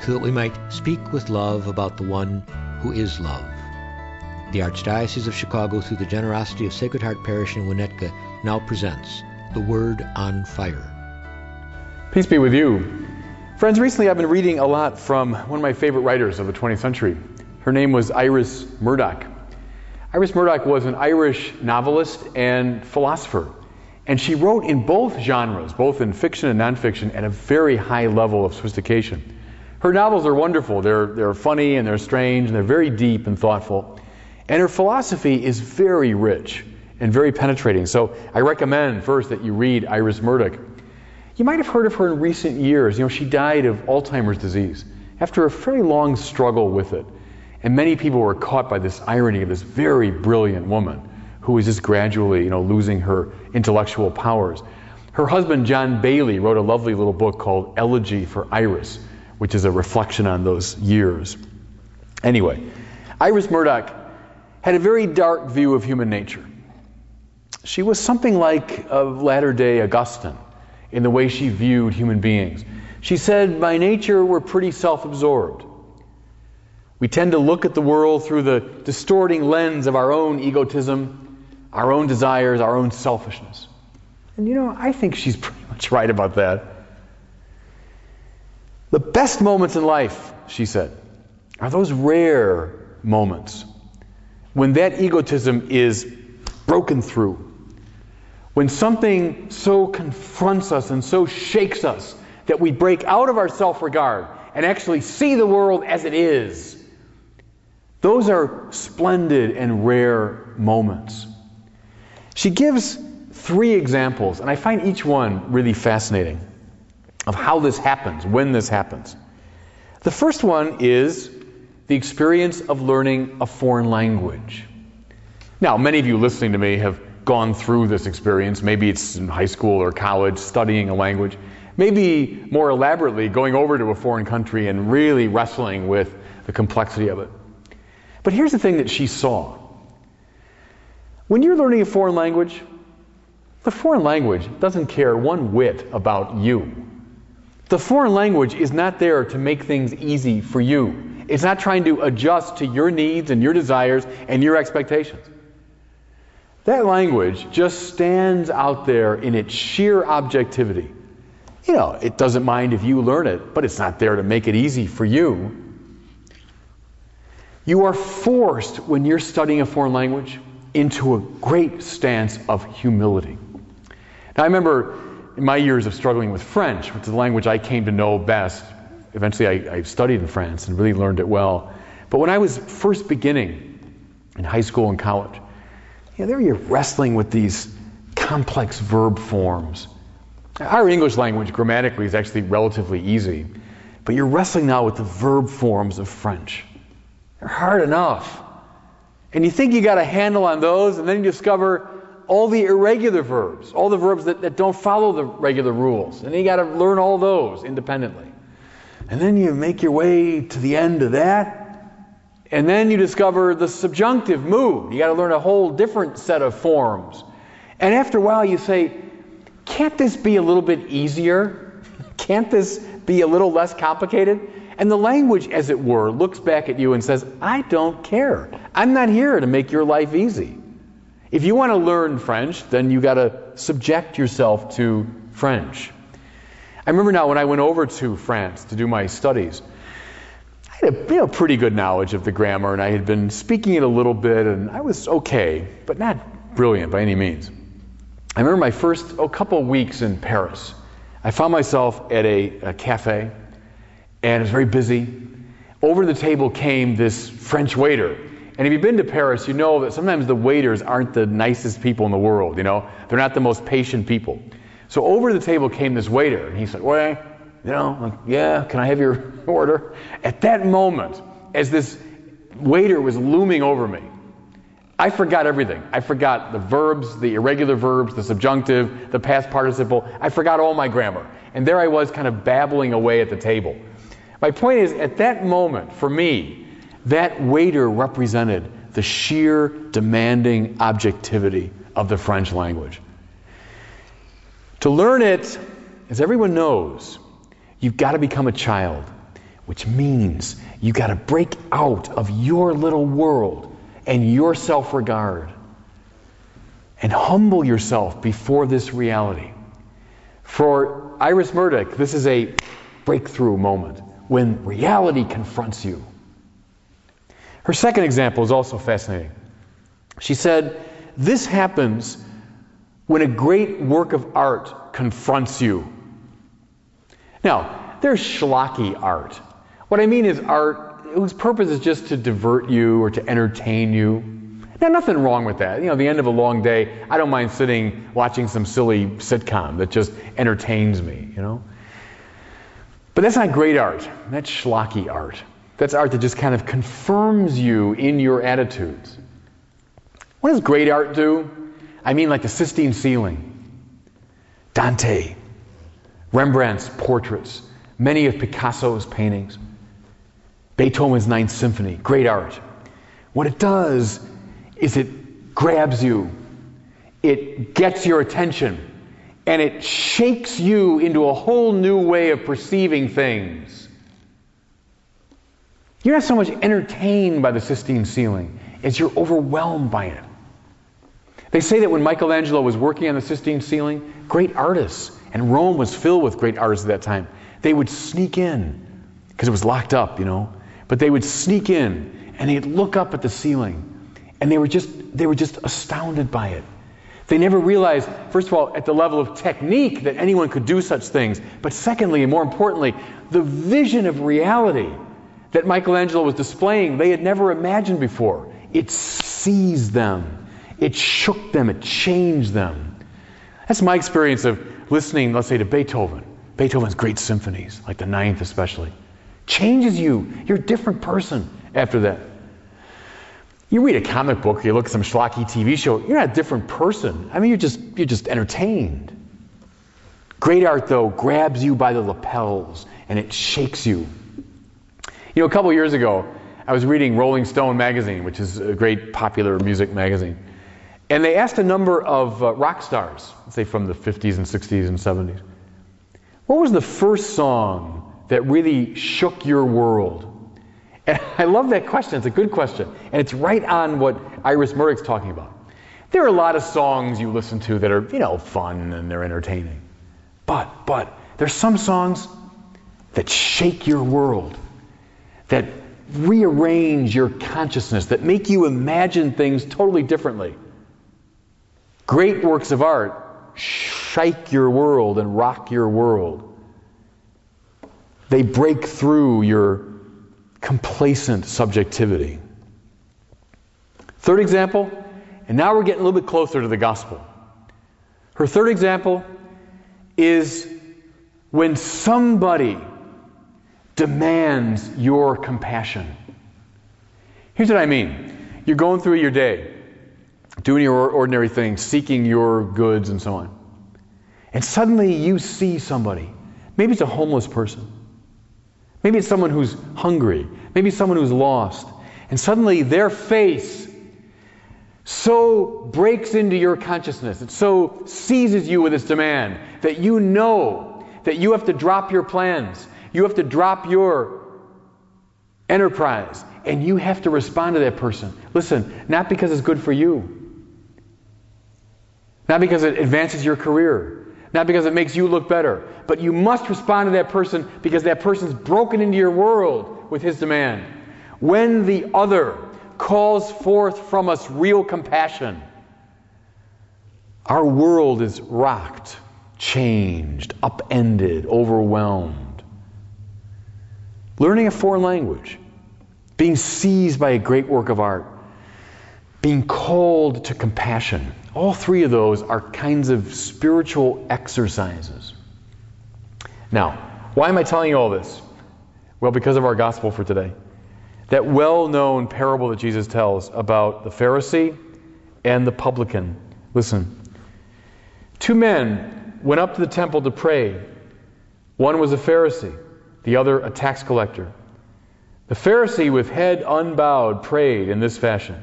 so that we might speak with love about the one who is love. The Archdiocese of Chicago, through the generosity of Sacred Heart Parish in Winnetka, now presents The Word on Fire. Peace be with you. Friends, recently I've been reading a lot from one of my favorite writers of the 20th century. Her name was Iris Murdoch. Iris Murdoch was an Irish novelist and philosopher. And she wrote in both genres, both in fiction and nonfiction, at a very high level of sophistication. Her novels are wonderful. They're, they're funny and they're strange and they're very deep and thoughtful. And her philosophy is very rich and very penetrating. So I recommend first that you read Iris Murdoch. You might have heard of her in recent years. You know, she died of Alzheimer's disease after a very long struggle with it. And many people were caught by this irony of this very brilliant woman who was just gradually, you know, losing her intellectual powers. Her husband, John Bayley, wrote a lovely little book called Elegy for Iris, which is a reflection on those years. Anyway, Iris Murdoch had a very dark view of human nature. She was something like a latter day Augustine in the way she viewed human beings. She said, By nature, we're pretty self absorbed. We tend to look at the world through the distorting lens of our own egotism, our own desires, our own selfishness. And you know, I think she's pretty much right about that. The best moments in life, she said, are those rare moments when that egotism is broken through. When something so confronts us and so shakes us that we break out of our self regard and actually see the world as it is. Those are splendid and rare moments. She gives three examples, and I find each one really fascinating of how this happens, when this happens. The first one is the experience of learning a foreign language. Now, many of you listening to me have gone through this experience. Maybe it's in high school or college, studying a language. Maybe more elaborately, going over to a foreign country and really wrestling with the complexity of it. But here's the thing that she saw. When you're learning a foreign language, the foreign language doesn't care one whit about you. The foreign language is not there to make things easy for you. It's not trying to adjust to your needs and your desires and your expectations. That language just stands out there in its sheer objectivity. You know, it doesn't mind if you learn it, but it's not there to make it easy for you. You are forced, when you're studying a foreign language, into a great stance of humility. Now, I remember in my years of struggling with French, which is the language I came to know best, eventually I, I, studied in France and really learned it well. But when I was first beginning in high school and college, you know, there you're wrestling with these complex verb forms. Our English language grammatically is actually relatively easy, but you're wrestling now with the verb forms of French. They're hard enough. And you think you got a handle on those, and then you discover all the irregular verbs, all the verbs that, that don't follow the regular rules. And you got to learn all those independently. And then you make your way to the end of that. And then you discover the subjunctive mood. You got to learn a whole different set of forms. And after a while, you say, can't this be a little bit easier? Can't this be a little less complicated? And the language, as it were, looks back at you and says, I don't care. I'm not here to make your life easy. If you want to learn French, then you got to subject yourself to French. I remember now when I went over to France to do my studies, I had a you know, pretty good knowledge of the grammar, and I had been speaking it a little bit, and I was okay, but not brilliant by any means. I remember my first oh, couple of weeks in Paris. I found myself at a, a cafe, and it was very busy. Over the table came this French waiter and if you've been to Paris, you know that sometimes the waiters aren't the nicest people in the world, you know? They're not the most patient people. So over the table came this waiter, and he said, Well, you know, like, yeah, can I have your order? At that moment, as this waiter was looming over me. I forgot everything. I forgot the verbs, the irregular verbs, the subjunctive, the past participle. I forgot all my grammar. And there I was kind of babbling away at the table. My point is, at that moment, for me, that waiter represented the sheer demanding objectivity of the French language. To learn it, as everyone knows, you've got to become a child, which means you've got to break out of your little world and your self regard and humble yourself before this reality. For Iris Murdoch, this is a breakthrough moment when reality confronts you. Her second example is also fascinating. She said, This happens when a great work of art confronts you. Now, there's schlocky art. What I mean is art whose purpose is just to divert you or to entertain you. Now, nothing wrong with that. You know, the end of a long day, I don't mind sitting watching some silly sitcom that just entertains me, you know. But that's not great art. That's schlocky art. That's art that just kind of confirms you in your attitudes. What does great art do? I mean, like the Sistine ceiling, Dante, Rembrandt's portraits, many of Picasso's paintings. Beethoven's Ninth Symphony, great art. What it does is it grabs you, it gets your attention, and it shakes you into a whole new way of perceiving things. You're not so much entertained by the Sistine ceiling as you're overwhelmed by it. They say that when Michelangelo was working on the Sistine ceiling, great artists, and Rome was filled with great artists at that time, they would sneak in because it was locked up, you know. But they would sneak in and they'd look up at the ceiling and they were just they were just astounded by it. They never realized, first of all, at the level of technique that anyone could do such things, but secondly, and more importantly, the vision of reality that Michelangelo was displaying, they had never imagined before. It seized them, it shook them, it changed them. That's my experience of listening, let's say, to Beethoven, Beethoven's great symphonies, like the Ninth especially. Changes you. You're a different person after that. You read a comic book, you look at some schlocky TV show, you're not a different person. I mean, you're just, you're just entertained. Great art, though, grabs you by the lapels and it shakes you. You know, a couple years ago, I was reading Rolling Stone magazine, which is a great popular music magazine. And they asked a number of uh, rock stars, say from the 50s and 60s and 70s, what was the first song that really shook your world? And I love that question. It's a good question. And it's right on what Iris Murdoch's talking about. There are a lot of songs you listen to that are, you know, fun and they're entertaining. But, but, there's some songs that shake your world, that rearrange your consciousness, that make you imagine things totally differently. Great works of art shake your world and rock your world. They break through your complacent subjectivity. Third example, and now we're getting a little bit closer to the gospel. Her third example is when somebody demands your compassion. Here's what I mean you're going through your day, doing your ordinary things, seeking your goods, and so on. And suddenly you see somebody. Maybe it's a homeless person. Maybe it's someone who's hungry. Maybe it's someone who's lost. And suddenly their face so breaks into your consciousness, it so seizes you with its demand that you know that you have to drop your plans. You have to drop your enterprise. And you have to respond to that person. Listen, not because it's good for you, not because it advances your career, not because it makes you look better, but you must respond to that person because that person's broken into your world with his demand. When the other calls forth from us real compassion, our world is rocked, changed, upended, overwhelmed. Learning a foreign language, being seized by a great work of art, being called to compassion. All three of those are kinds of spiritual exercises. Now, why am I telling you all this? Well, because of our gospel for today. That well known parable that Jesus tells about the Pharisee and the publican. Listen. Two men went up to the temple to pray. One was a Pharisee, the other a tax collector. The Pharisee, with head unbowed, prayed in this fashion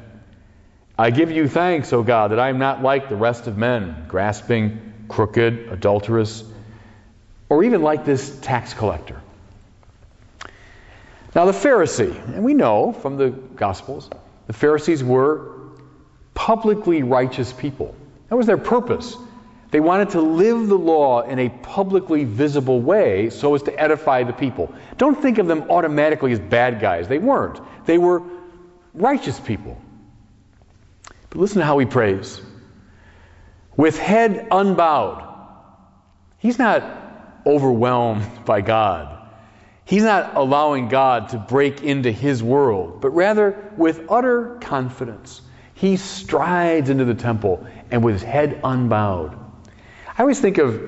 I give you thanks, O God, that I am not like the rest of men, grasping, crooked, adulterous, or even like this tax collector. Now, the Pharisee, and we know from the Gospels, the Pharisees were publicly righteous people. That was their purpose. They wanted to live the law in a publicly visible way so as to edify the people. Don't think of them automatically as bad guys. They weren't. They were righteous people. But listen to how he prays with head unbowed. He's not overwhelmed by God. He's not allowing God to break into his world, but rather with utter confidence. He strides into the temple and with his head unbowed. I always think of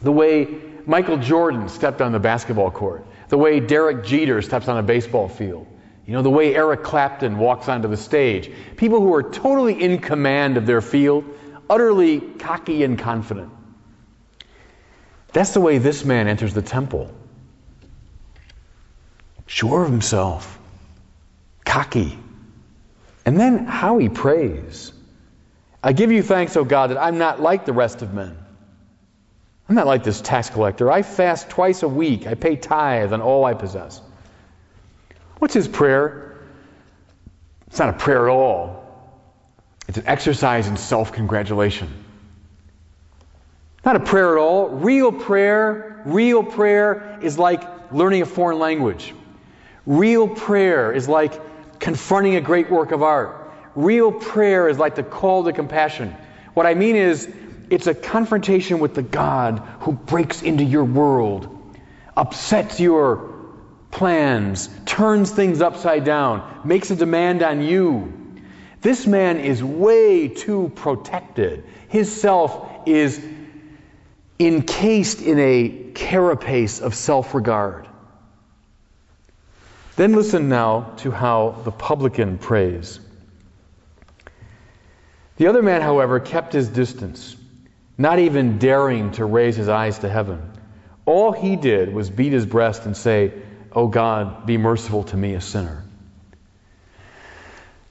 the way Michael Jordan stepped on the basketball court, the way Derek Jeter steps on a baseball field, you know, the way Eric Clapton walks onto the stage. People who are totally in command of their field, utterly cocky and confident. That's the way this man enters the temple. Sure of himself, cocky. And then how he prays. I give you thanks, O God, that I'm not like the rest of men. I'm not like this tax collector. I fast twice a week. I pay tithe on all I possess. What's his prayer? It's not a prayer at all. It's an exercise in self congratulation. Not a prayer at all. Real prayer, real prayer is like learning a foreign language. Real prayer is like confronting a great work of art. Real prayer is like the call to compassion. What I mean is, it's a confrontation with the God who breaks into your world, upsets your plans, turns things upside down, makes a demand on you. This man is way too protected. His self is encased in a carapace of self regard. Then listen now to how the publican prays. The other man, however, kept his distance, not even daring to raise his eyes to heaven. All he did was beat his breast and say, Oh God, be merciful to me, a sinner.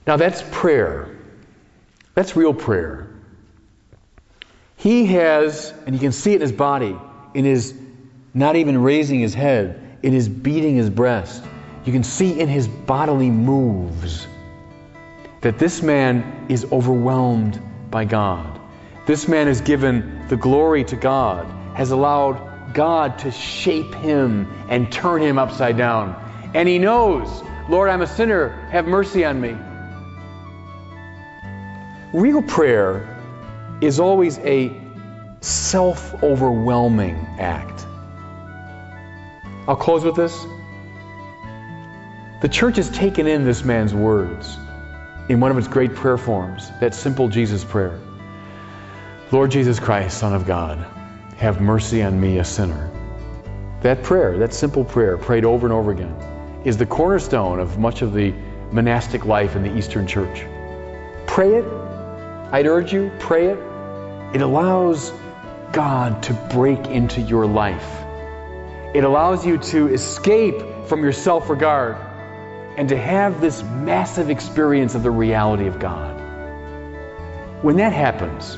Now that's prayer. That's real prayer. He has, and you can see it in his body, in his not even raising his head, in his beating his breast. You can see in his bodily moves that this man is overwhelmed by God. This man has given the glory to God, has allowed God to shape him and turn him upside down. And he knows, Lord, I'm a sinner, have mercy on me. Real prayer is always a self overwhelming act. I'll close with this. The church has taken in this man's words in one of its great prayer forms, that simple Jesus prayer Lord Jesus Christ, Son of God, have mercy on me, a sinner. That prayer, that simple prayer, prayed over and over again, is the cornerstone of much of the monastic life in the Eastern Church. Pray it. I'd urge you, pray it. It allows God to break into your life. It allows you to escape from your self regard and to have this massive experience of the reality of God. When that happens,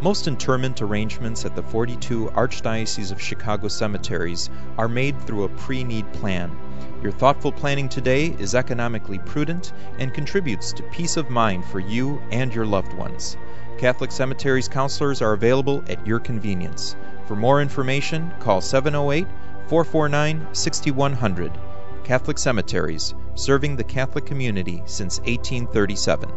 Most interment arrangements at the 42 Archdiocese of Chicago cemeteries are made through a pre need plan. Your thoughtful planning today is economically prudent and contributes to peace of mind for you and your loved ones. Catholic Cemeteries counselors are available at your convenience. For more information, call 708 449 6100. Catholic Cemeteries, serving the Catholic community since 1837.